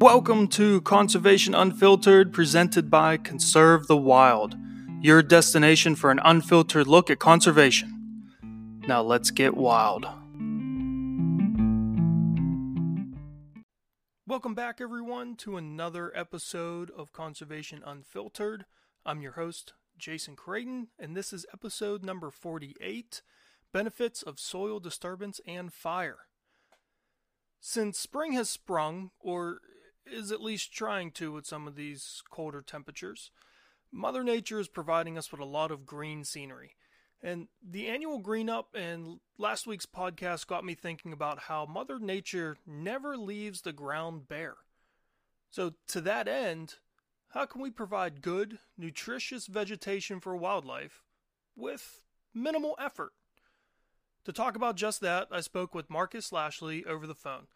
Welcome to Conservation Unfiltered, presented by Conserve the Wild, your destination for an unfiltered look at conservation. Now let's get wild. Welcome back, everyone, to another episode of Conservation Unfiltered. I'm your host, Jason Creighton, and this is episode number 48 Benefits of Soil Disturbance and Fire. Since spring has sprung, or is at least trying to with some of these colder temperatures, Mother Nature is providing us with a lot of green scenery. And the annual green up and last week's podcast got me thinking about how Mother Nature never leaves the ground bare. So, to that end, how can we provide good, nutritious vegetation for wildlife with minimal effort? To talk about just that, I spoke with Marcus Lashley over the phone.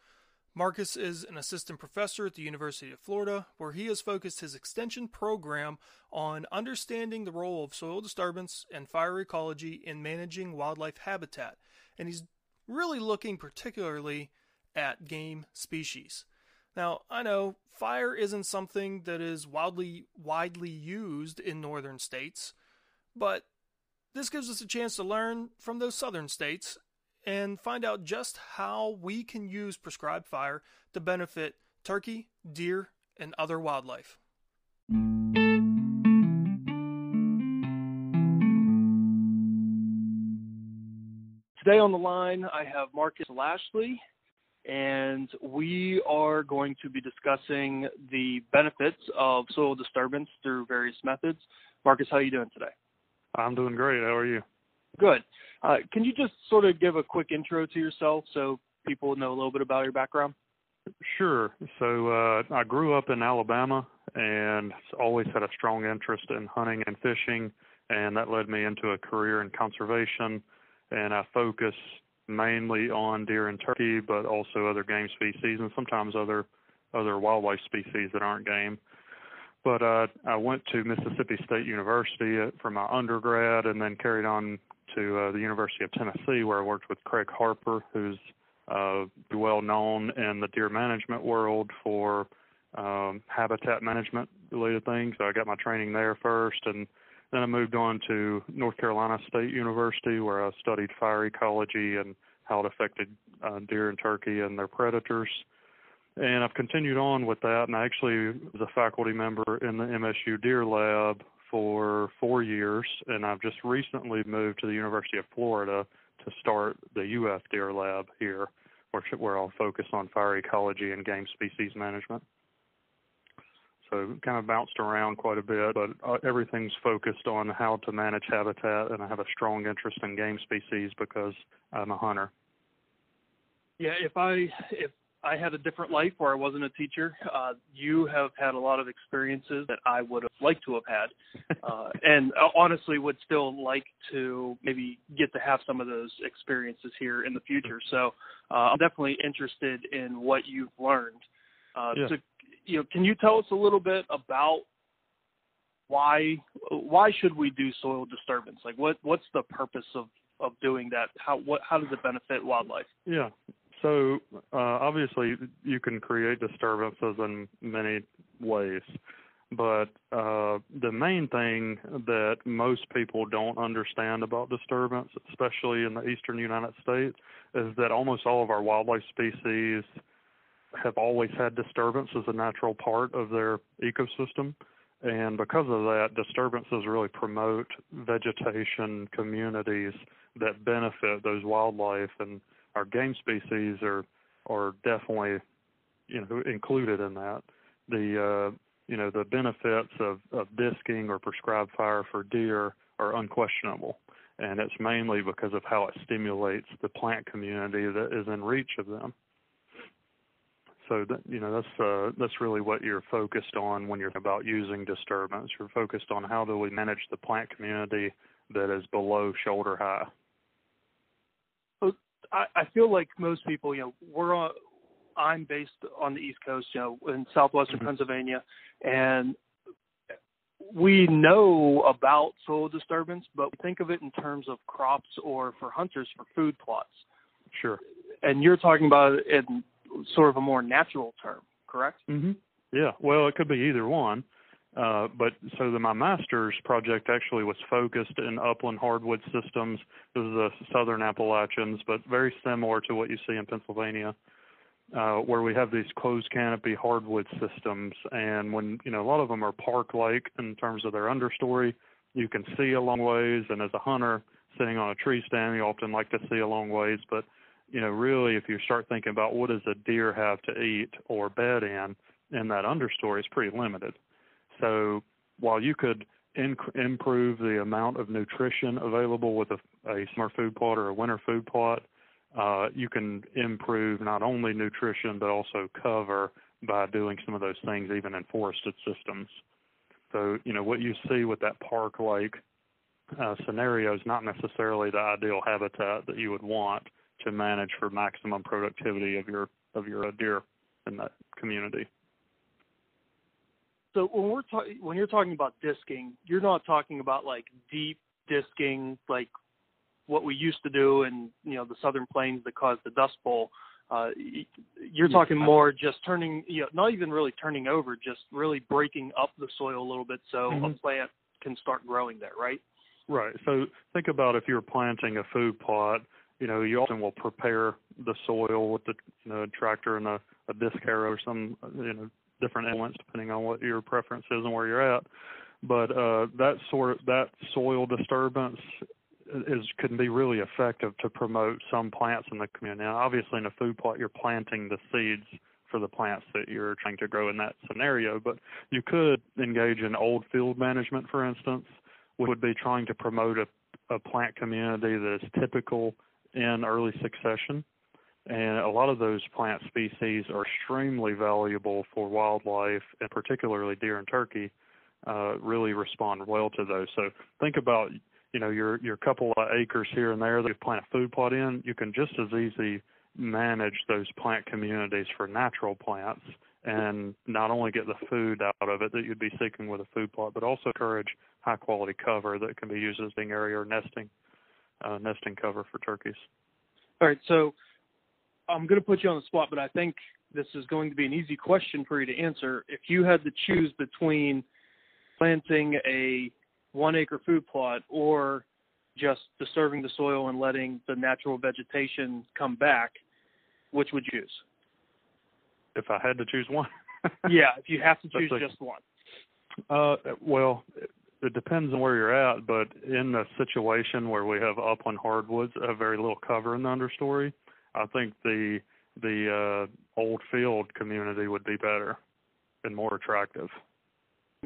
Marcus is an assistant professor at the University of Florida, where he has focused his extension program on understanding the role of soil disturbance and fire ecology in managing wildlife habitat. And he's really looking particularly at game species. Now, I know fire isn't something that is wildly widely used in northern states, but this gives us a chance to learn from those southern states and find out just how we can use prescribed fire to benefit turkey, deer, and other wildlife. Today on the line, I have Marcus Lashley, and we are going to be discussing the benefits of soil disturbance through various methods. Marcus, how are you doing today? I'm doing great. How are you? Good. Uh, can you just sort of give a quick intro to yourself so people know a little bit about your background? Sure. So uh, I grew up in Alabama and always had a strong interest in hunting and fishing, and that led me into a career in conservation. And I focus mainly on deer and turkey, but also other game species and sometimes other other wildlife species that aren't game. But uh, I went to Mississippi State University uh, for my undergrad, and then carried on to uh, the University of Tennessee, where I worked with Craig Harper, who's uh, well known in the deer management world for um, habitat management related things. So I got my training there first, and then I moved on to North Carolina State University, where I studied fire ecology and how it affected uh, deer and turkey and their predators. And I've continued on with that, and I actually was a faculty member in the MSU Deer Lab for four years, and I've just recently moved to the University of Florida to start the UF Deer Lab here, where, where I'll focus on fire ecology and game species management. So kind of bounced around quite a bit, but uh, everything's focused on how to manage habitat, and I have a strong interest in game species because I'm a hunter. Yeah, if I if I had a different life where I wasn't a teacher. Uh, you have had a lot of experiences that I would have liked to have had, uh, and uh, honestly would still like to maybe get to have some of those experiences here in the future. So uh, I'm definitely interested in what you've learned. Uh, yeah. So, you know, can you tell us a little bit about why why should we do soil disturbance? Like, what what's the purpose of of doing that? How what how does it benefit wildlife? Yeah, so uh, obviously, you can create disturbances in many ways, but uh, the main thing that most people don't understand about disturbance, especially in the eastern United States, is that almost all of our wildlife species have always had disturbance as a natural part of their ecosystem. And because of that, disturbances really promote vegetation communities that benefit those wildlife and our game species are are definitely you know included in that. The uh, you know the benefits of of disking or prescribed fire for deer are unquestionable, and it's mainly because of how it stimulates the plant community that is in reach of them. So that you know that's uh, that's really what you're focused on when you're about using disturbance. You're focused on how do we manage the plant community that is below shoulder high. I, I feel like most people, you know, we're on. I'm based on the East Coast, you know, in southwestern mm-hmm. Pennsylvania, and we know about soil disturbance, but we think of it in terms of crops or for hunters for food plots. Sure. And you're talking about it in sort of a more natural term, correct? Mm-hmm. Yeah. Well, it could be either one. Uh, but so the, my master's project actually was focused in upland hardwood systems. This is the southern Appalachians, but very similar to what you see in Pennsylvania, uh, where we have these closed canopy hardwood systems. And when you know a lot of them are park-like in terms of their understory, you can see a long ways. And as a hunter sitting on a tree stand, you often like to see a long ways. But you know, really, if you start thinking about what does a deer have to eat or bed in, in that understory, it's pretty limited. So while you could inc- improve the amount of nutrition available with a, a summer food plot or a winter food plot, uh, you can improve not only nutrition but also cover by doing some of those things even in forested systems. So, you know, what you see with that park like uh, scenario is not necessarily the ideal habitat that you would want to manage for maximum productivity of your of your uh, deer in that community. So when we're talking, when you're talking about disking, you're not talking about like deep disking, like what we used to do in you know the southern plains that caused the Dust Bowl. Uh, you're talking more just turning, you know, not even really turning over, just really breaking up the soil a little bit so mm-hmm. a plant can start growing there, right? Right. So think about if you're planting a food plot, you know, you often will prepare the soil with the you know tractor and a, a disc harrow or some you know different elements depending on what your preference is and where you're at. But uh, that sort of that soil disturbance is can be really effective to promote some plants in the community. Now, obviously, in a food plot, you're planting the seeds for the plants that you're trying to grow in that scenario. But you could engage in old field management, for instance, which would be trying to promote a, a plant community that is typical in early succession and a lot of those plant species are extremely valuable for wildlife, and particularly deer and turkey, uh, really respond well to those. So think about, you know, your your couple of acres here and there that you plant a food plot in. You can just as easy manage those plant communities for natural plants and not only get the food out of it that you'd be seeking with a food plot, but also encourage high quality cover that can be used as being area or nesting uh, nesting cover for turkeys. All right, so I'm going to put you on the spot, but I think this is going to be an easy question for you to answer. If you had to choose between planting a one acre food plot or just disturbing the soil and letting the natural vegetation come back, which would you choose? If I had to choose one. yeah, if you have to choose just one. Uh, well, it depends on where you're at, but in a situation where we have upland hardwoods, have very little cover in the understory, I think the the uh, old field community would be better and more attractive.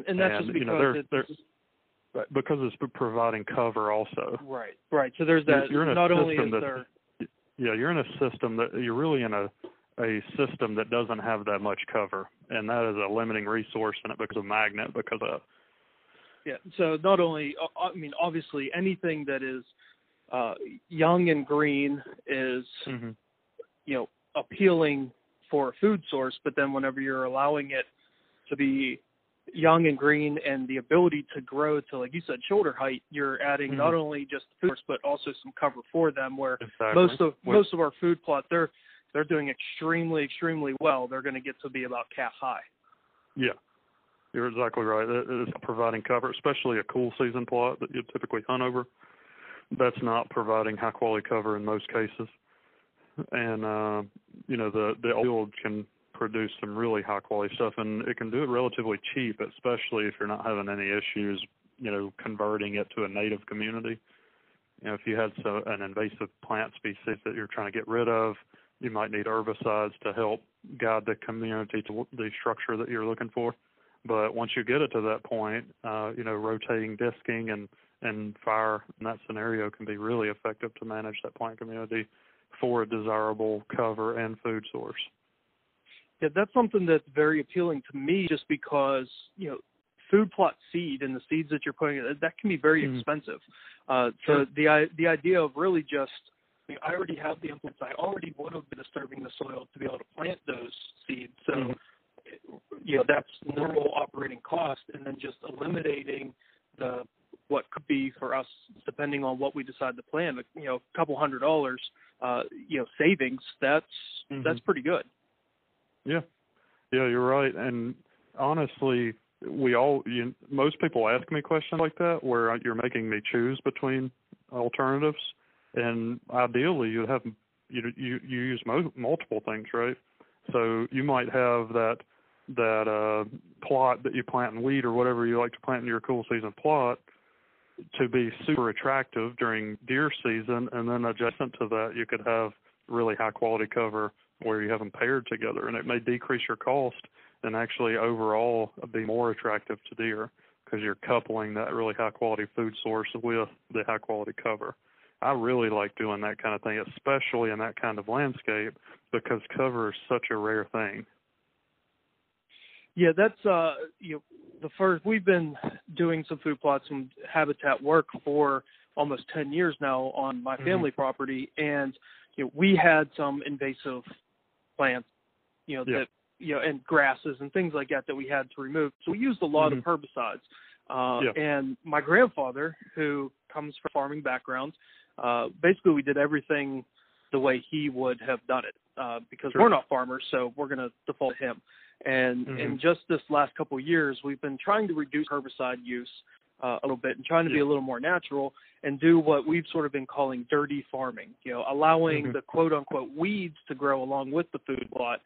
And that's and, just because you know, they're, they're, because it's providing cover also. Right, right. So there's that. You're, you're not only is that, there. Yeah, you're in a system that you're really in a a system that doesn't have that much cover, and that is a limiting resource, and it becomes a magnet because of. Yeah. So not only, I mean, obviously, anything that is uh, young and green is mm-hmm. you know appealing for a food source, but then whenever you're allowing it to be young and green and the ability to grow to like you said shoulder height you're adding mm-hmm. not only just food source, but also some cover for them where exactly. most of most of our food plots they're they're doing extremely extremely well they're going to get to be about calf high yeah you're exactly right it's providing cover especially a cool season plot that you typically hunt over that's not providing high quality cover in most cases. And uh, you know the the field can produce some really high quality stuff, and it can do it relatively cheap, especially if you're not having any issues, you know, converting it to a native community. You know, if you had so, an invasive plant species that you're trying to get rid of, you might need herbicides to help guide the community to the structure that you're looking for. But once you get it to that point, uh, you know, rotating disking and and fire in that scenario can be really effective to manage that plant community for a desirable cover and food source. Yeah, that's something that's very appealing to me just because, you know, food plot seed and the seeds that you're putting that can be very mm-hmm. expensive. Uh, so the the idea of really just I, mean, I already have the implements. I already would have been disturbing the soil to be able to plant those seeds. So, mm-hmm. you know, that's normal operating cost, and then just eliminating the what could be for us, depending on what we decide to plan, you know, a couple hundred dollars, uh, you know, savings. That's mm-hmm. that's pretty good. Yeah, Yeah, you're right. And honestly, we all you, most people ask me questions like that where you're making me choose between alternatives, and ideally you'd have you you you use mo- multiple things, right? So you might have that that uh, plot that you plant in wheat or whatever you like to plant in your cool season plot to be super attractive during deer season, and then adjacent to that you could have really high quality cover where you have them paired together, and it may decrease your cost and actually overall be more attractive to deer because you're coupling that really high quality food source with the high quality cover. I really like doing that kind of thing, especially in that kind of landscape because cover is such a rare thing. Yeah, that's uh you know the first we've been doing some food plots and habitat work for almost 10 years now on my mm-hmm. family mm-hmm. property and you know we had some invasive plants you know yeah. that you know and grasses and things like that that we had to remove so we used a lot mm-hmm. of herbicides uh yeah. and my grandfather who comes from farming background uh basically we did everything the way he would have done it uh because sure. we're not farmers so we're going to default to him and mm-hmm. in just this last couple of years, we've been trying to reduce herbicide use uh, a little bit and trying to yeah. be a little more natural and do what we've sort of been calling dirty farming. You know, allowing mm-hmm. the quote unquote weeds to grow along with the food plot.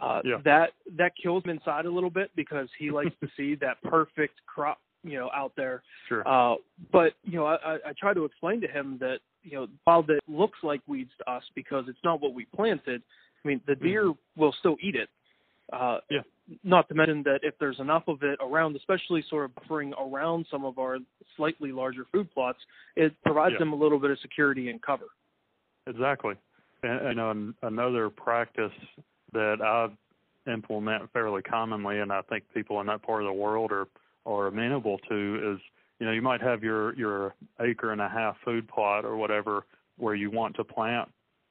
Uh, yeah. That that kills him inside a little bit because he likes to see that perfect crop, you know, out there. Sure. Uh, but you know, I, I try to explain to him that you know, while that looks like weeds to us because it's not what we planted, I mean, the deer mm-hmm. will still eat it. Uh, yeah. Not to mention that if there's enough of it around, especially sort of buffering around some of our slightly larger food plots, it provides yeah. them a little bit of security and cover. Exactly. And, and another practice that I implement fairly commonly, and I think people in that part of the world are are amenable to, is you know you might have your your acre and a half food plot or whatever where you want to plant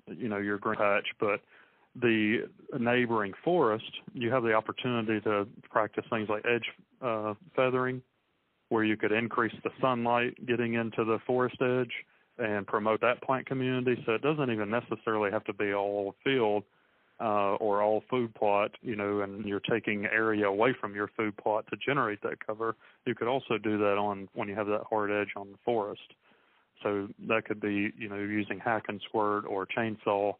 you know your green patch, but the neighboring forest, you have the opportunity to practice things like edge uh, feathering, where you could increase the sunlight getting into the forest edge and promote that plant community. So it doesn't even necessarily have to be all field uh, or all food plot, you know, and you're taking area away from your food plot to generate that cover. You could also do that on when you have that hard edge on the forest. So that could be, you know, using hack and squirt or chainsaw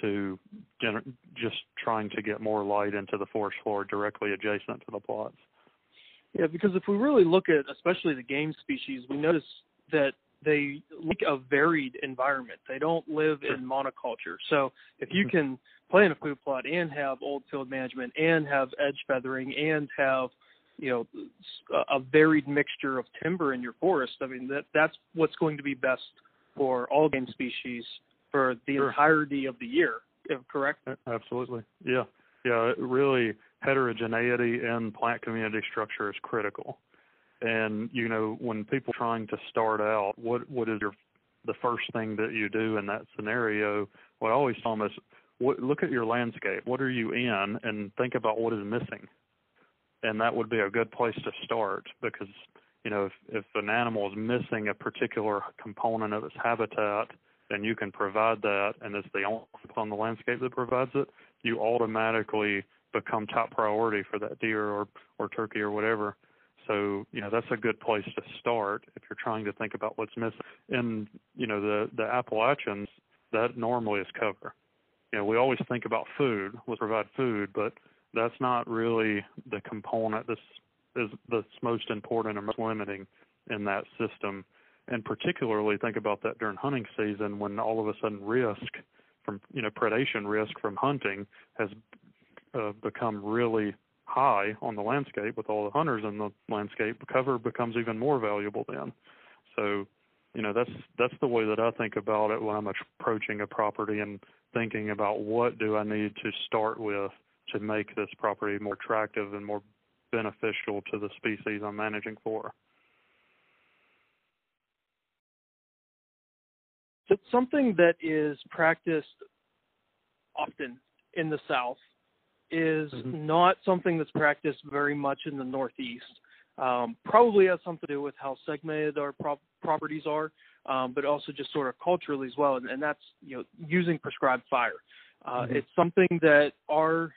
to gener- just trying to get more light into the forest floor directly adjacent to the plots. Yeah, because if we really look at especially the game species, we notice that they like a varied environment. They don't live in monoculture. So if you mm-hmm. can play in a food plot and have old field management and have edge feathering and have you know a varied mixture of timber in your forest, I mean that that's what's going to be best for all game species for the sure. entirety of the year. Correct? Absolutely. Yeah. Yeah. Really, heterogeneity in plant community structure is critical. And you know, when people are trying to start out, what what is your the first thing that you do in that scenario? What I always tell them is, what, look at your landscape. What are you in, and think about what is missing. And that would be a good place to start because you know if if an animal is missing a particular component of its habitat and you can provide that, and it's the only on the landscape that provides it, you automatically become top priority for that deer or or turkey or whatever. So you know that's a good place to start if you're trying to think about what's missing. And you know the the Appalachians that normally is cover. You know we always think about food, we provide food, but that's not really the component that's is that's most important or most limiting in that system and particularly think about that during hunting season when all of a sudden risk from you know predation risk from hunting has uh, become really high on the landscape with all the hunters in the landscape cover becomes even more valuable then so you know that's that's the way that I think about it when I'm approaching a property and thinking about what do I need to start with to make this property more attractive and more beneficial to the species I'm managing for. It's something that is practiced often in the South is mm-hmm. not something that's practiced very much in the Northeast. Um, probably has something to do with how segmented our pro- properties are, um, but also just sort of culturally as well. And, and that's you know using prescribed fire. Uh, mm-hmm. It's something that our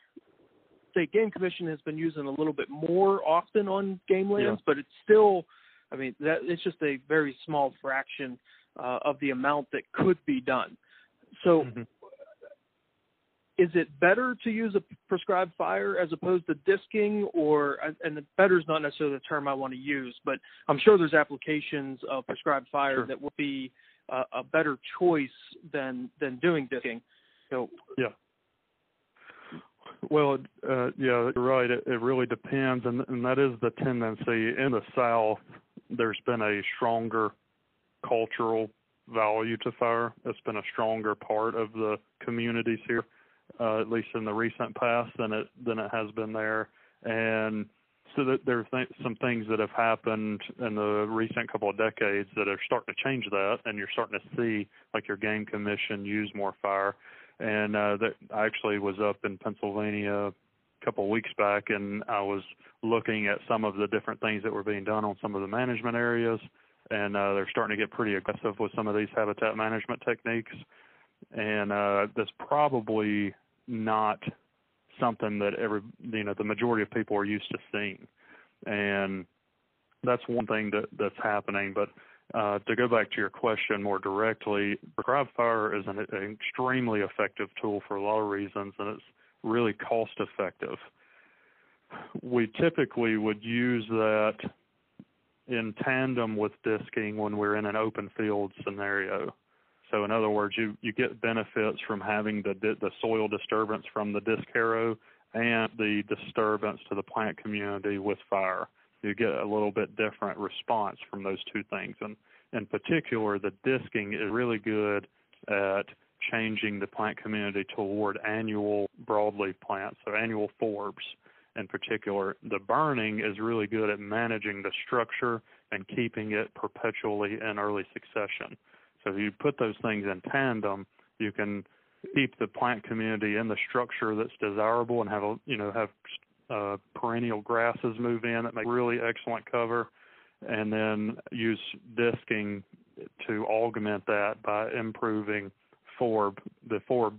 State Game Commission has been using a little bit more often on game lands, yeah. but it's still, I mean, that it's just a very small fraction uh, of the amount that could be done. So, mm-hmm. is it better to use a prescribed fire as opposed to disking, or and better is not necessarily the term I want to use, but I'm sure there's applications of prescribed fire sure. that would be uh, a better choice than than doing disking. So, yeah. Well, uh, yeah, you're right. It, it really depends, and, and that is the tendency in the South. There's been a stronger cultural value to fire. It's been a stronger part of the communities here, uh, at least in the recent past, than it than it has been there. And so that there are th- some things that have happened in the recent couple of decades that are starting to change that, and you're starting to see like your game commission use more fire. And uh, that I actually was up in Pennsylvania couple of weeks back, and I was looking at some of the different things that were being done on some of the management areas and uh, they're starting to get pretty aggressive with some of these habitat management techniques. And uh, that's probably not something that every you know the majority of people are used to seeing, and that's one thing that that's happening. But uh, to go back to your question more directly, prescribed fire is an, an extremely effective tool for a lot of reasons, and it's really cost effective. We typically would use that in tandem with disking when we're in an open field scenario. So in other words, you, you get benefits from having the the soil disturbance from the disc harrow and the disturbance to the plant community with fire. You get a little bit different response from those two things. And in particular, the disking is really good at changing the plant community toward annual broadleaf plants, so annual forbs in particular, the burning is really good at managing the structure and keeping it perpetually in early succession. So if you put those things in tandem, you can keep the plant community in the structure that's desirable and have a you know have uh, perennial grasses move in that make really excellent cover, and then use disking to augment that by improving the forb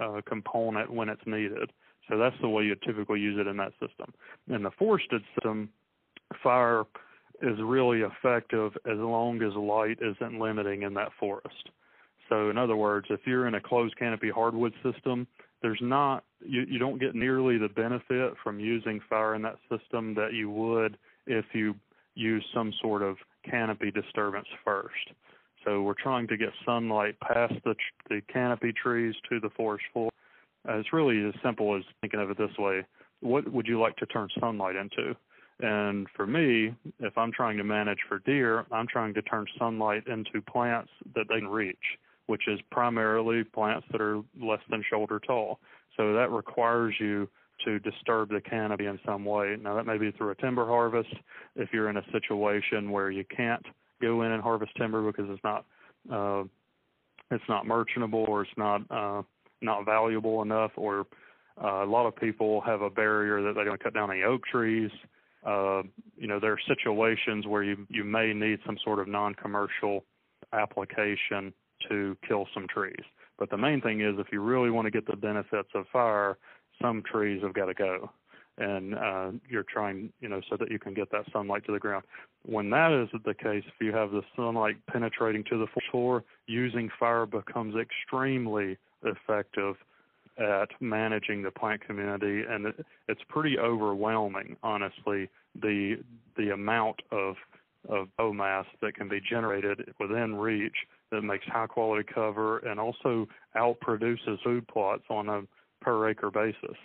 uh, component when it's needed. So that's the way you typically use it in that system. In the forested system, fire is really effective as long as light isn't limiting in that forest. So in other words, if you're in a closed canopy hardwood system, there's not you, you don't get nearly the benefit from using fire in that system that you would if you use some sort of canopy disturbance first. So we're trying to get sunlight past the, the canopy trees to the forest floor uh, it's really as simple as thinking of it this way what would you like to turn sunlight into? And for me, if I'm trying to manage for deer, I'm trying to turn sunlight into plants that they can reach, which is primarily plants that are less than shoulder tall. So that requires you to disturb the canopy in some way. Now that may be through a timber harvest if you're in a situation where you can't go in and harvest timber because it's not uh, it's not merchantable or it's not uh, not valuable enough, or uh, a lot of people have a barrier that they don't cut down any oak trees. Uh, you know, there are situations where you you may need some sort of non-commercial application to kill some trees. But the main thing is, if you really want to get the benefits of fire, some trees have got to go, and uh, you're trying, you know, so that you can get that sunlight to the ground. When that is the case, if you have the sunlight penetrating to the floor, using fire becomes extremely effective at managing the plant community, and it, it's pretty overwhelming, honestly, the the amount of of biomass that can be generated within reach that makes high quality cover and also outproduces food plots on a per acre basis.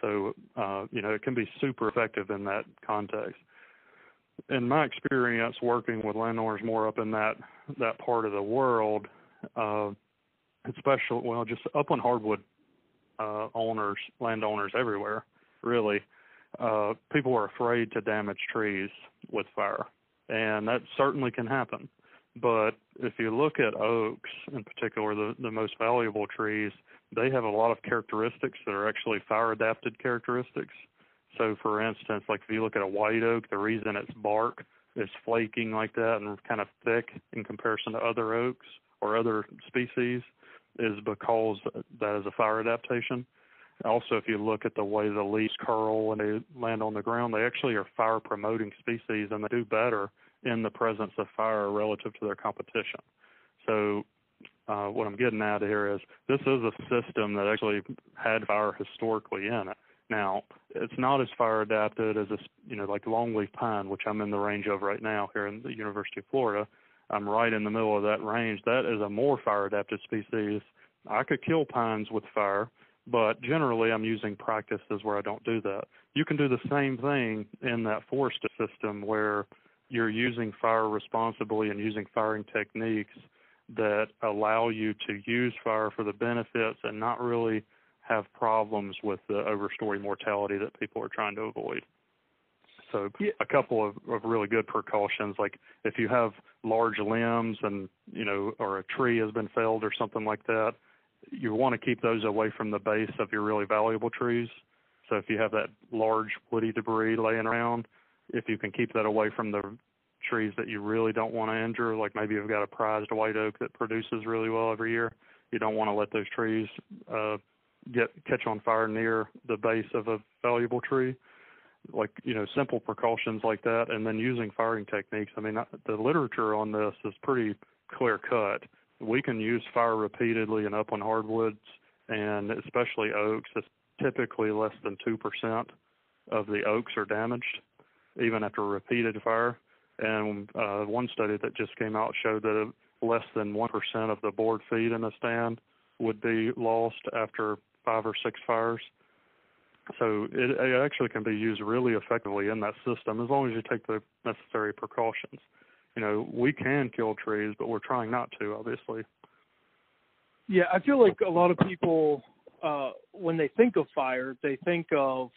So uh, you know it can be super effective in that context. In my experience working with landowners more up in that that part of the world, uh, especially well, just upland hardwood uh, owners, landowners everywhere, really, uh, people are afraid to damage trees with fire, and that certainly can happen. But if you look at oaks, in particular, the, the most valuable trees, they have a lot of characteristics that are actually fire adapted characteristics. So, for instance, like if you look at a white oak, the reason its bark is flaking like that and kind of thick in comparison to other oaks or other species is because that is a fire adaptation. Also, if you look at the way the leaves curl when they land on the ground, they actually are fire promoting species and they do better in the presence of fire relative to their competition. So, uh, what I'm getting at here is this is a system that actually had fire historically in it. Now, it's not as fire adapted as a, you know, like longleaf pine, which I'm in the range of right now here in the University of Florida. I'm right in the middle of that range. That is a more fire adapted species. I could kill pines with fire, but generally I'm using practices where I don't do that. You can do the same thing in that forested system where you're using fire responsibly and using firing techniques that allow you to use fire for the benefits and not really have problems with the overstory mortality that people are trying to avoid. So yeah. a couple of, of really good precautions, like if you have large limbs and you know, or a tree has been felled or something like that, you want to keep those away from the base of your really valuable trees. So if you have that large woody debris laying around, if you can keep that away from the trees that you really don't want to injure, like maybe you've got a prized white oak that produces really well every year, you don't want to let those trees uh, get catch on fire near the base of a valuable tree. Like you know, simple precautions like that, and then using firing techniques. I mean, the literature on this is pretty clear cut we can use fire repeatedly in upland hardwoods and especially oaks. It's typically less than 2% of the oaks are damaged, even after repeated fire. And uh, one study that just came out showed that less than 1% of the board feet in a stand would be lost after five or six fires. So it, it actually can be used really effectively in that system as long as you take the necessary precautions you know, we can kill trees, but we're trying not to, obviously. Yeah, I feel like a lot of people, uh, when they think of fire, they think of,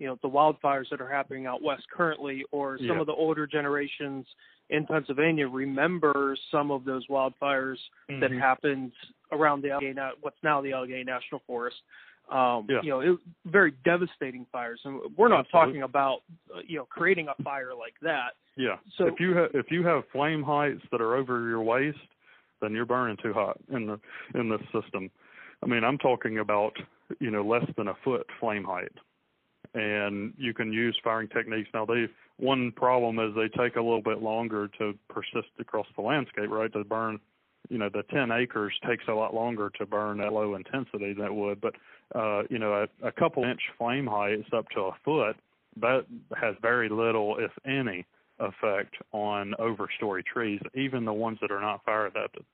you know, the wildfires that are happening out west currently, or some yeah. of the older generations in Pennsylvania remember some of those wildfires mm-hmm. that happened around the Allegheny, what's now the Allegheny National Forest. Um, yeah. You know, it, very devastating fires, and we're not Absolutely. talking about, uh, you know, creating a fire like that yeah. So if you have if you have flame heights that are over your waist, then you're burning too hot in the in the system. I mean, I'm talking about you know less than a foot flame height, and you can use firing techniques. Now, they one problem is they take a little bit longer to persist across the landscape, right? To burn, you know, the 10 acres takes a lot longer to burn at low intensity than it would. But uh, you know, a, a couple inch flame height is up to a foot. That has very little, if any, effect on overstory trees, even the ones that are not fire adapted.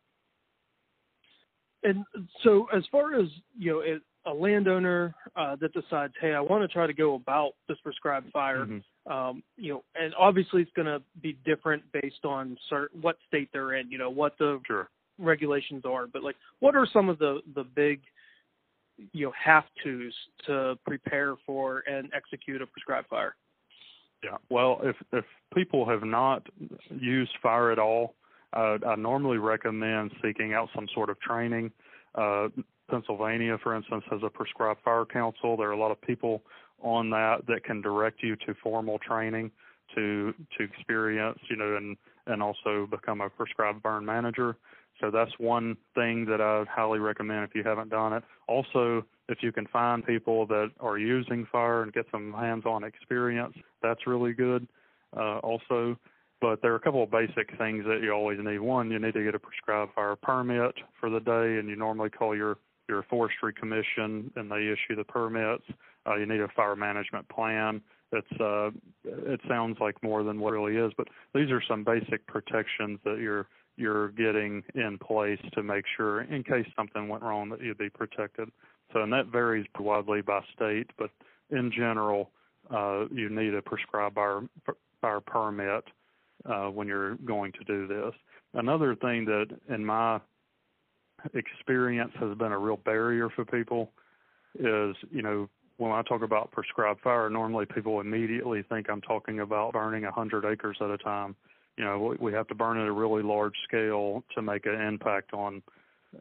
And so, as far as you know, a landowner uh, that decides, hey, I want to try to go about this prescribed fire, mm-hmm. um, you know, and obviously it's going to be different based on certain, what state they're in, you know, what the sure. regulations are. But like, what are some of the the big you know have tos to prepare for and execute a prescribed fire? Yeah. Well, if if people have not used fire at all, uh, I normally recommend seeking out some sort of training. Uh, Pennsylvania, for instance, has a prescribed fire council. There are a lot of people on that that can direct you to formal training to to experience, you know, and and also become a prescribed burn manager. So that's one thing that I would highly recommend if you haven't done it. Also, if you can find people that are using fire and get some hands-on experience, that's really good. Uh, also, but there are a couple of basic things that you always need. One, you need to get a prescribed fire permit for the day, and you normally call your your forestry commission, and they issue the permits. Uh, you need a fire management plan. It's uh, it sounds like more than what really is, but these are some basic protections that you're you're getting in place to make sure, in case something went wrong, that you'd be protected. So, and that varies widely by state, but in general, uh, you need a prescribed fire, fire permit uh, when you're going to do this. Another thing that, in my experience, has been a real barrier for people is, you know, when I talk about prescribed fire, normally people immediately think I'm talking about burning 100 acres at a time you know we have to burn at a really large scale to make an impact on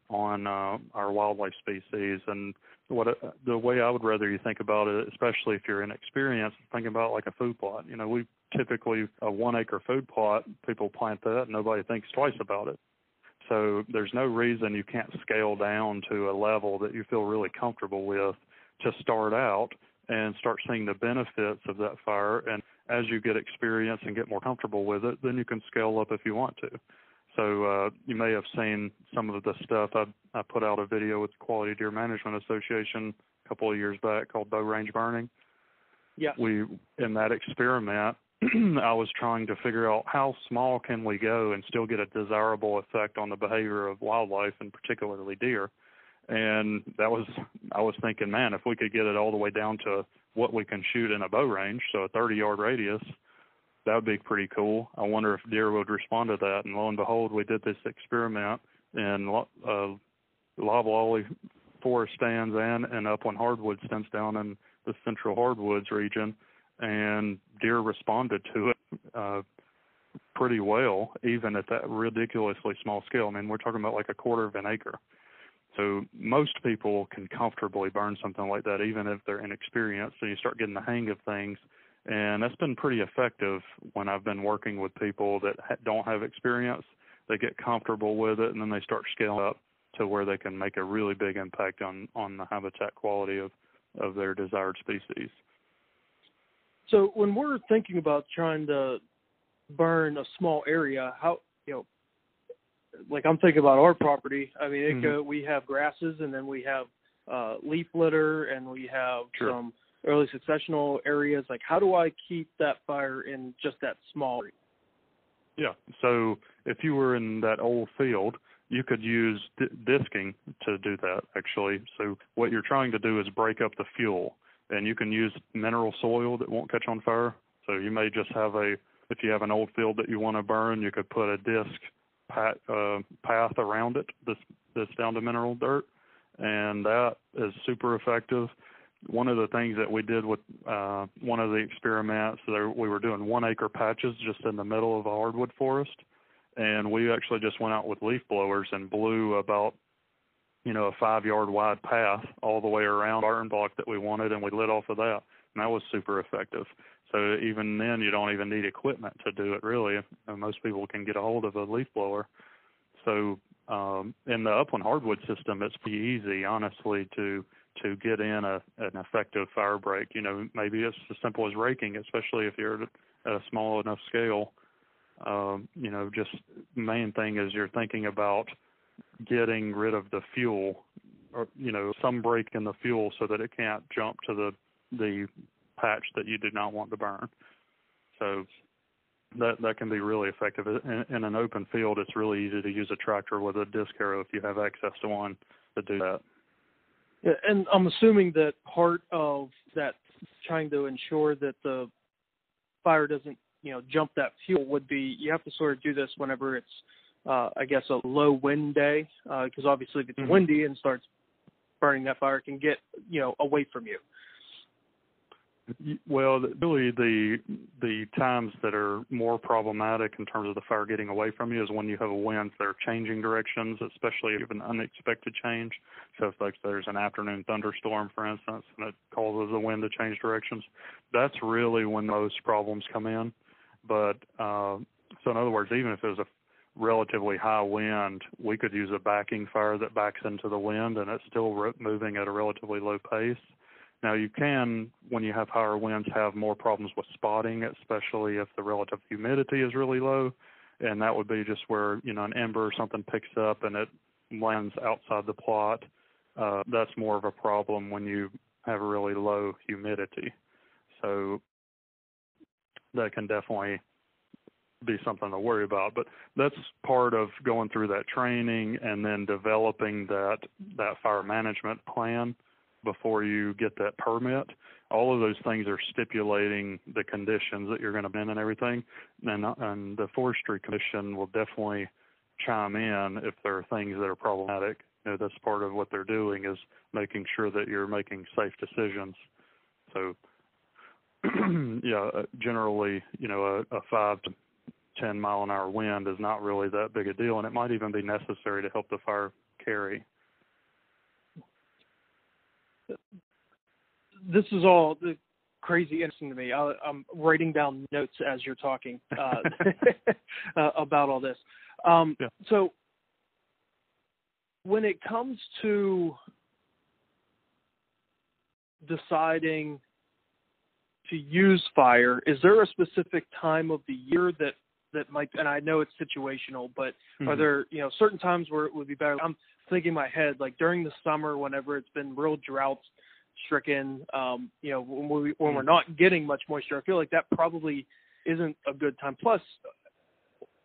on uh, our wildlife species and what the way I would rather you think about it, especially if you're inexperienced, think about like a food plot. You know, we typically a one acre food plot, people plant that, and nobody thinks twice about it. So there's no reason you can't scale down to a level that you feel really comfortable with to start out and start seeing the benefits of that fire. And as you get experience and get more comfortable with it, then you can scale up if you want to. So uh, you may have seen some of the stuff. I, I put out a video with the Quality Deer Management Association a couple of years back called bow range burning. Yeah. We in that experiment, I was trying to figure out how small can we go and still get a desirable effect on the behavior of wildlife and particularly deer. And that was I was thinking, man, if we could get it all the way down to what we can shoot in a bow range, so a 30 yard radius, that would be pretty cool. I wonder if deer would respond to that. And lo and behold, we did this experiment in uh, loblolly forest stands and, and upland hardwood stands down in the central hardwoods region, and deer responded to it uh, pretty well, even at that ridiculously small scale. I mean, we're talking about like a quarter of an acre. So most people can comfortably burn something like that, even if they're inexperienced. And you start getting the hang of things, and that's been pretty effective when I've been working with people that don't have experience. They get comfortable with it, and then they start scaling up to where they can make a really big impact on on the habitat quality of of their desired species. So when we're thinking about trying to burn a small area, how you know, like I'm thinking about our property. I mean, it mm-hmm. we have grasses, and then we have uh, leaf litter, and we have sure. some early successional areas. Like, how do I keep that fire in just that small? Area? Yeah. So if you were in that old field, you could use d- disking to do that actually. So what you're trying to do is break up the fuel, and you can use mineral soil that won't catch on fire. So you may just have a if you have an old field that you want to burn, you could put a disc pat, uh, path around it that's that's down to mineral dirt, and that is super effective one of the things that we did with uh, one of the experiments, there, we were doing one acre patches just in the middle of a hardwood forest, and we actually just went out with leaf blowers and blew about, you know, a five yard wide path all the way around burn block that we wanted, and we lit off of that, and that was super effective. So even then, you don't even need equipment to do it really. Most people can get a hold of a leaf blower. So um, in the upland hardwood system, it's pretty easy, honestly, to to get in a an effective fire break. You know, maybe it's as simple as raking, especially if you're at a small enough scale. Um, you know, just main thing is you're thinking about getting rid of the fuel, or you know, some break in the fuel so that it can't jump to the the patch that you do not want to burn. So that that can be really effective in, in an open field. It's really easy to use a tractor with a disc harrow if you have access to one to do that. Yeah, And I'm assuming that part of that trying to ensure that the fire doesn't, you know, jump that fuel would be you have to sort of do this whenever it's, uh, I guess, a low wind day, because uh, obviously if it's mm-hmm. windy and starts burning that fire, can get, you know, away from you. Well, really, the the times that are more problematic in terms of the fire getting away from you is when you have winds that are changing directions, especially if you have an unexpected change. So, if like there's an afternoon thunderstorm, for instance, and it causes the wind to change directions, that's really when most problems come in. But uh, so, in other words, even if there's a relatively high wind, we could use a backing fire that backs into the wind, and it's still moving at a relatively low pace now you can, when you have higher winds, have more problems with spotting, especially if the relative humidity is really low, and that would be just where you know an ember or something picks up and it lands outside the plot. Uh, that's more of a problem when you have really low humidity. So that can definitely be something to worry about. But that's part of going through that training and then developing that that fire management plan before you get that permit. All of those things are stipulating the conditions that you're going to be in and everything. And, and the Forestry Commission will definitely chime in if there are things that are problematic. You know, that's part of what they're doing is making sure that you're making safe decisions. So, yeah, uh, generally, you know, a, a five to 10 mile an hour wind is not really that big a deal, and it might even be necessary to help the fire carry this is all crazy interesting to me. I, am writing down notes as you're talking uh, uh, about all this. Um, yeah. So, when it comes to deciding to use fire, is there a specific time of the year that that might? And I know it's situational, but mm-hmm. are there you know certain times where it would be better? I'm thinking in my head like during the summer, whenever it's been real drought stricken, um, you know, when we when mm-hmm. we're not getting much moisture, I feel like that probably isn't a good time. Plus,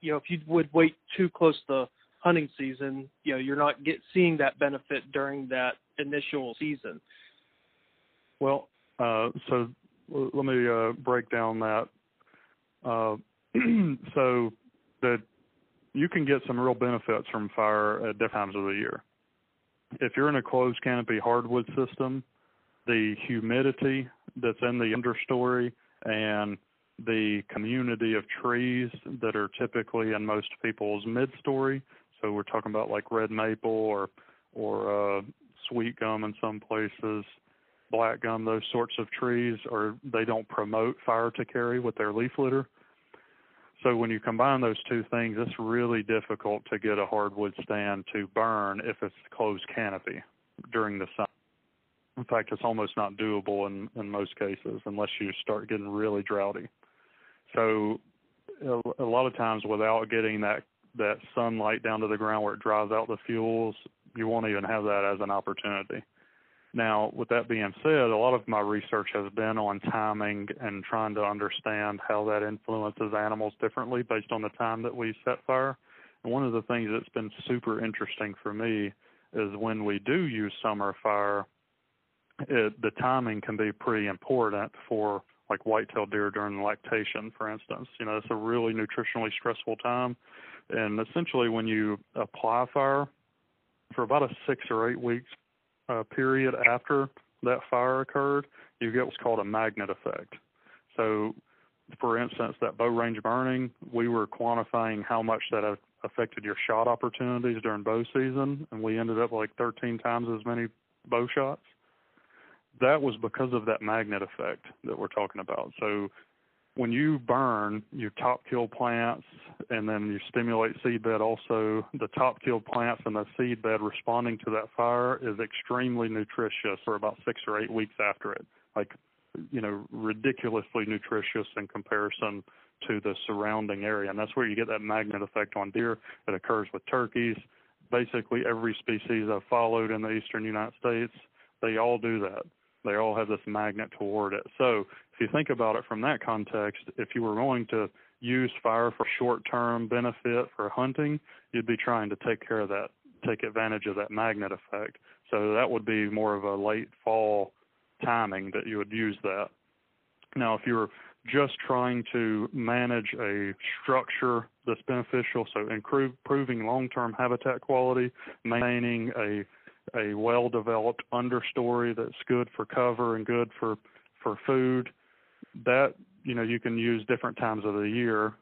you know, if you would wait too close to hunting season, you know, you're not get seeing that benefit during that initial season. Well, uh, so let me uh, break down that. Uh, so that you can get some real benefits from fire at different times of the year. If you're in a closed canopy hardwood system, the humidity that's in the understory and the community of trees that are typically in most people's mid-story. So we're talking about like red maple or or uh, sweet gum in some places, black gum, those sorts of trees, or they don't promote fire to carry with their leaf litter. So when you combine those two things, it's really difficult to get a hardwood stand to burn if it's closed canopy during the summer. In fact, it's almost not doable in, in most cases unless you start getting really droughty. So a, a lot of times without getting that that sunlight down to the ground where it dries out the fuels, you won't even have that as an opportunity. Now, with that being said, a lot of my research has been on timing and trying to understand how that influences animals differently based on the time that we set fire. And one of the things that's been super interesting for me is when we do use summer fire, it, the timing can be pretty important for like whitetail deer during lactation, for instance. You know, it's a really nutritionally stressful time. And essentially, when you apply fire for about a six or eight weeks uh, period after that fire occurred, you get what's called a magnet effect. So, for instance, that bow range burning, we were quantifying how much that affected your shot opportunities during bow season, and we ended up like 13 times as many bow shots that was because of that magnet effect that we're talking about. So when you burn, you top kill plants and then you stimulate seed bed also. The top kill plants and the seed bed responding to that fire is extremely nutritious for about six or eight weeks after it. Like, you know, ridiculously nutritious in comparison to the surrounding area. And that's where you get that magnet effect on deer. It occurs with turkeys. Basically, every species I've followed in the eastern United States, they all do that. They all have this magnet toward it. So if you think about it from that context, if you were going to use fire for short-term benefit for hunting, you'd be trying to take care of that, take advantage of that magnet effect. So that would be more of a late fall timing that you would use that. Now, if you're just trying to manage a structure that's beneficial, so improving long-term habitat quality, maintaining a a well-developed understory that's good for cover and good for for food. That you know you can use different times of the year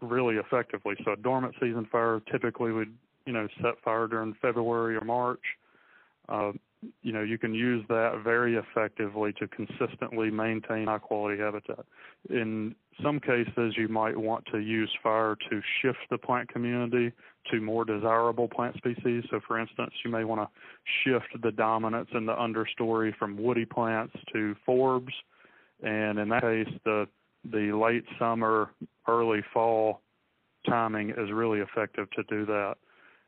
really effectively. So a dormant season fire typically would you know set fire during February or March. Uh, you know you can use that very effectively to consistently maintain high quality habitat. In some cases, you might want to use fire to shift the plant community to more desirable plant species. So, for instance, you may want to shift the dominance in the understory from woody plants to forbs, and in that case, the the late summer, early fall timing is really effective to do that.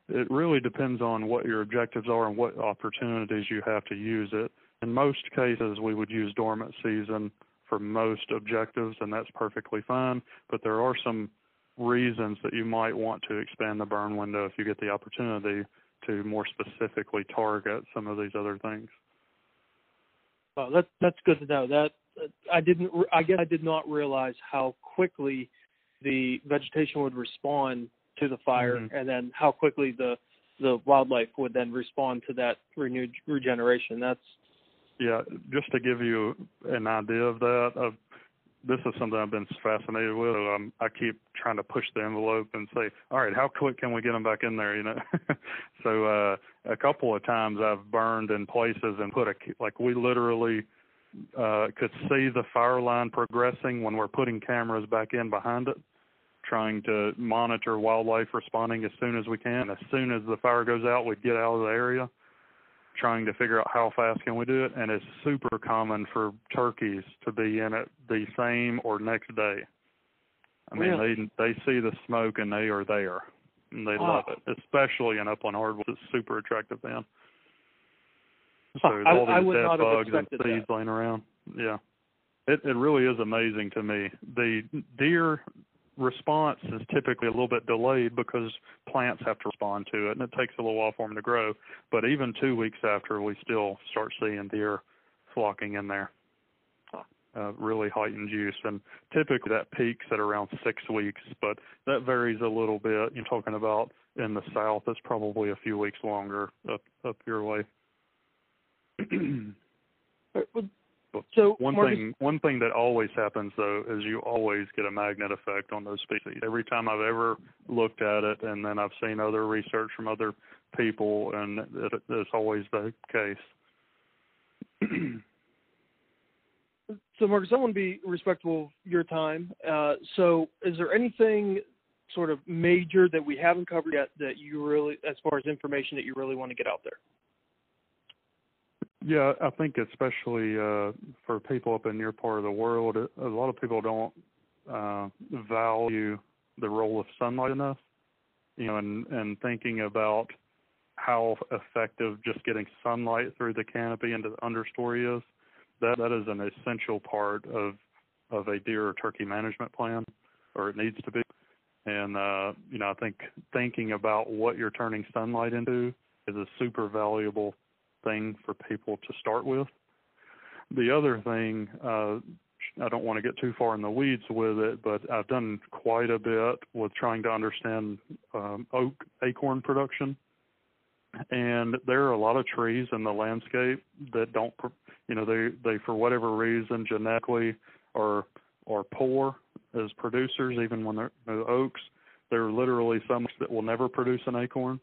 It really depends on what your objectives are and what opportunities you have to use it. In most cases, we would use dormant season for most objectives, and that's perfectly fine. But there are some reasons that you might want to expand the burn window if you get the opportunity to more specifically target some of these other things. Well, that's that's good to know. That I didn't. I guess I did not realize how quickly the vegetation would respond to the fire, mm-hmm. and then how quickly the the wildlife would then respond to that renewed regeneration. That's yeah. Just to give you an idea of that, of this is something I've been fascinated with. Um, I keep trying to push the envelope and say, all right, how quick can we get them back in there? You know, so uh, a couple of times I've burned in places and put a like we literally uh, could see the fire line progressing when we're putting cameras back in behind it, trying to monitor wildlife responding as soon as we can. As soon as the fire goes out, we'd get out of the area trying to figure out how fast can we do it, and it's super common for turkeys to be in it the same or next day. I mean, really? they they see the smoke and they are there, and they love it, especially in upland hardwood. It's super attractive then. So I, all these I would dead not bugs and seeds that. laying around. Yeah, it it really is amazing to me. The deer response is typically a little bit delayed because plants have to respond to it, and it takes a little while for them to grow. But even two weeks after, we still start seeing deer flocking in there. Uh, really heightened use, and typically that peaks at around six weeks, but that varies a little bit. You're talking about in the south, it's probably a few weeks longer up up your way. So One Marcus, thing one thing that always happens though is you always get a magnet effect on those species. Every time I've ever looked at it and then I've seen other research from other people and it, it's always the case. so Marcus, I want to be respectful of your time. Uh, so, is there anything sort of major that we haven't covered yet that you really, as far as information that you really want to get out there? Yeah, I think especially uh, for people up in your part of the world, a lot of people don't uh, value the role of sunlight enough. You know, and and thinking about how effective just getting sunlight through the canopy into the understory is, that that is an essential part of of a deer or turkey management plan, or it needs to be. And uh, you know, I think thinking about what you're turning sunlight into is a super valuable thing for people to start with. The other thing, uh, I don't want to get too far in the weeds with it, but I've done quite a bit with trying to understand um, oak acorn production. And there are a lot of trees in the landscape that don't, you know, they they for whatever reason genetically are are poor as producers, even when they're, oaks. There are literally some that will never produce an acorn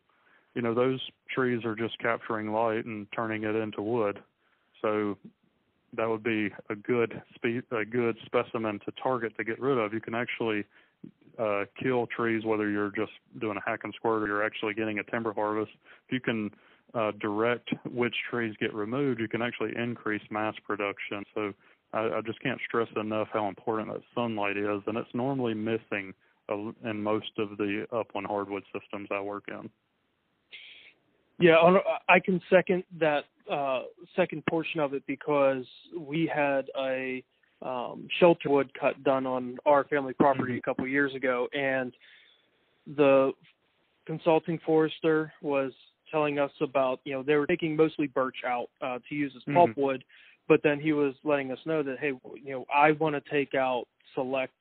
you know those trees are just capturing light and turning it into wood. So that would be a good spe- a good specimen to target to get rid of. You can actually uh, kill trees whether you're just doing a hack and squirt or you're actually getting a timber harvest. If you can uh, direct which trees get removed you can actually increase mast production. So I, I just can't stress enough how important that sunlight is and it's normally missing in most of the upland hardwood systems I work in. Yeah, I can second that uh, second portion of it because we had a um, shelter wood cut done on our family property Mm-hmm. a couple of years ago, and the consulting forester was telling us about you know they were taking mostly birch out uh, to use as pulpwood, but then he was letting us know that hey you know I want to take out select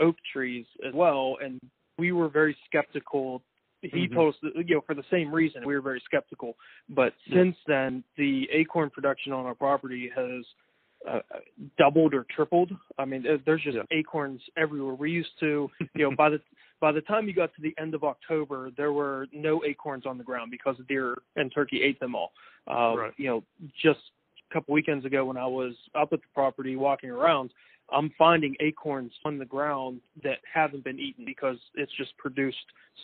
oak trees as well, and we were very skeptical he Mhm. told us that, you know for the same reason we were very skeptical but Yeah. since then the acorn production on our property has uh, doubled or tripled i mean there's just Yeah. acorns everywhere we used to you know by the by the time you got to the end of october there were no acorns on the ground because the deer and turkey ate them all uh, Right. you know just a couple weekends ago when i was up at the property walking around I'm finding acorns on the ground that haven't been eaten because it's just produced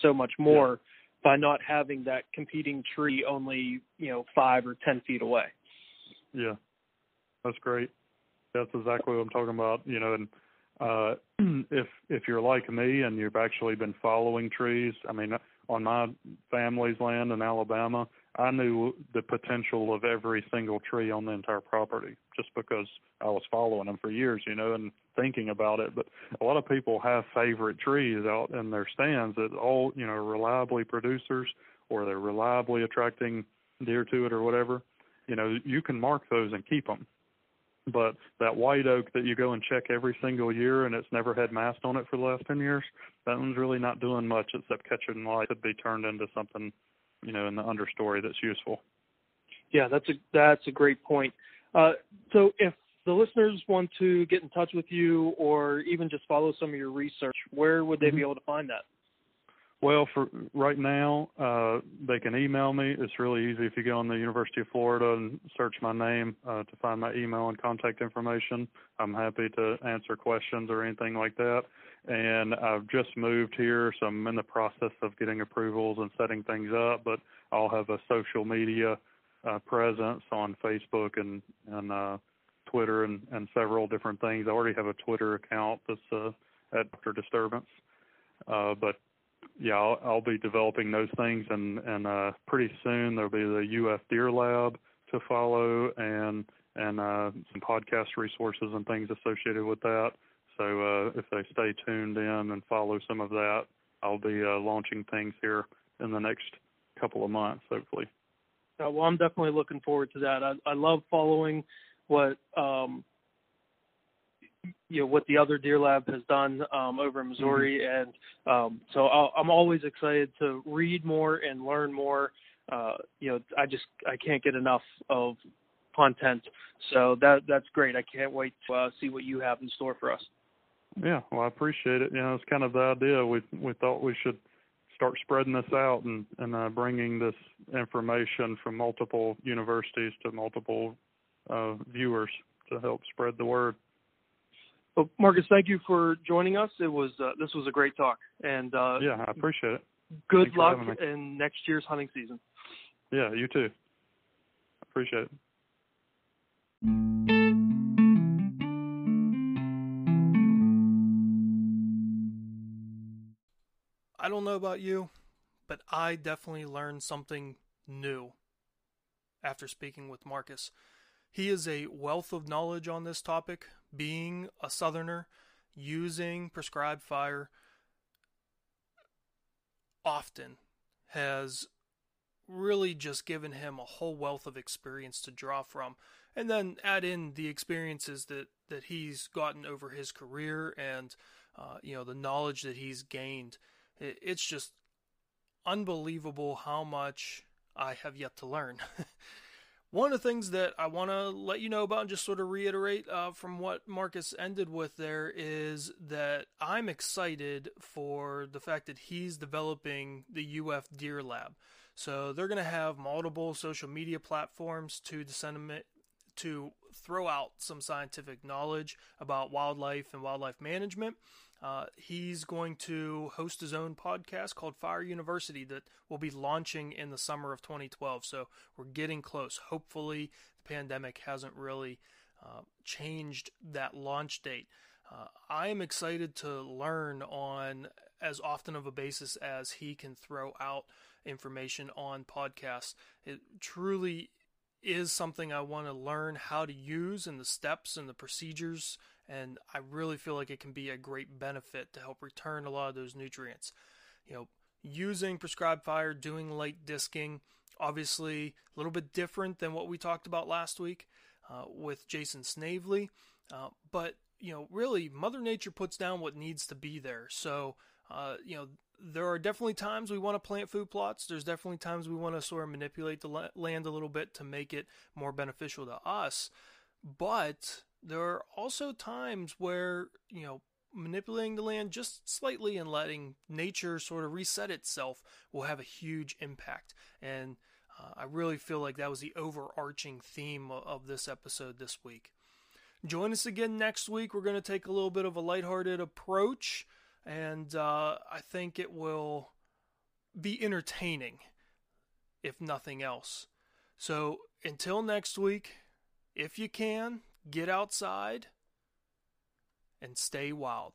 so much more by not having that competing tree only, you know, five or ten feet away. Yeah, that's great. That's exactly what I'm talking about. You know, and uh, if if you're like me and you've actually been following trees, I mean, on my family's land in Alabama, I knew the potential of every single tree on the entire property just because I was following them for years, you know, and thinking about it. But a lot of people have favorite trees out in their stands that all, you know, reliably producers or they're reliably attracting deer to it or whatever. You know, you can mark those and keep them. But that white oak that you go and check every single year and it's never had mast on it for the last 10 years, that one's really not doing much except catching light to be turned into something, you know, in the understory that's useful. Yeah, that's a that's a great point. Uh, so if the listeners want to get in touch with you or even just follow some of your research, where would they Mhm. be able to find that? Well, for right now, uh, they can email me. It's really easy if you go on the University of Florida and search my name uh, to find my email and contact information. I'm happy to answer questions or anything like that. And I've just moved here, so I'm in the process of getting approvals and setting things up. But I'll have a social media uh, presence on Facebook and and uh, Twitter and, and several different things. I already have a Twitter account that's uh, at Dr. Disturbance, uh, but yeah, I'll, I'll be developing those things, and and uh, pretty soon there'll be the UF Deer Lab to follow, and and uh, some podcast resources and things associated with that. So uh, if they stay tuned in and follow some of that, I'll be uh, launching things here in the next couple of months, hopefully. Uh, well, I'm definitely looking forward to that. I, I love following what um, you know what the other Deer Lab has done um, over in. Missouri, mm-hmm. and um, so i am always excited to read more and learn more. Uh, you know, I just I can't get enough of content, so that that's great. I can't wait to uh, see what you have in store for us. Yeah, well, I appreciate it. You know, it's kind of the idea. We we thought we should start spreading this out and and uh, bringing this information from multiple universities to multiple uh, viewers to help spread the word. Well, Marcus, thank you for joining us. It was uh, this was a great talk, and uh, yeah, I appreciate it. Good Thanks luck in next year's hunting season. Yeah, you too. Appreciate it. I don't know about you, but I definitely learned something new after speaking with Marcus. He is a wealth of knowledge on this topic, being a Southerner, using prescribed fire often has really just given him a whole wealth of experience to draw from and then add in the experiences that that he's gotten over his career and uh, you know the knowledge that he's gained it's just unbelievable how much I have yet to learn. One of the things that I want to let you know about and just sort of reiterate uh, from what Marcus ended with there is that I'm excited for the fact that he's developing the UF Deer Lab. So they're going to have multiple social media platforms to disseminate to throw out some scientific knowledge about wildlife and wildlife management. Uh, he's going to host his own podcast called Fire University that will be launching in the summer of 2012. So we're getting close. Hopefully, the pandemic hasn't really uh, changed that launch date. Uh, I am excited to learn on as often of a basis as he can throw out information on podcasts. It truly is something I want to learn how to use and the steps and the procedures and I really feel like it can be a great benefit to help return a lot of those nutrients. You know, using prescribed fire, doing light disking, obviously a little bit different than what we talked about last week uh, with Jason Snavely, uh, but you know, really, Mother Nature puts down what needs to be there. So, uh, you know, there are definitely times we want to plant food plots. There's definitely times we want to sort of manipulate the land a little bit to make it more beneficial to us. But there are also times where, you know, manipulating the land just slightly and letting nature sort of reset itself will have a huge impact. And uh, I really feel like that was the overarching theme of this episode this week. Join us again next week. We're going to take a little bit of a lighthearted approach, and uh, I think it will be entertaining, if nothing else. So until next week, if you can, get outside and stay wild.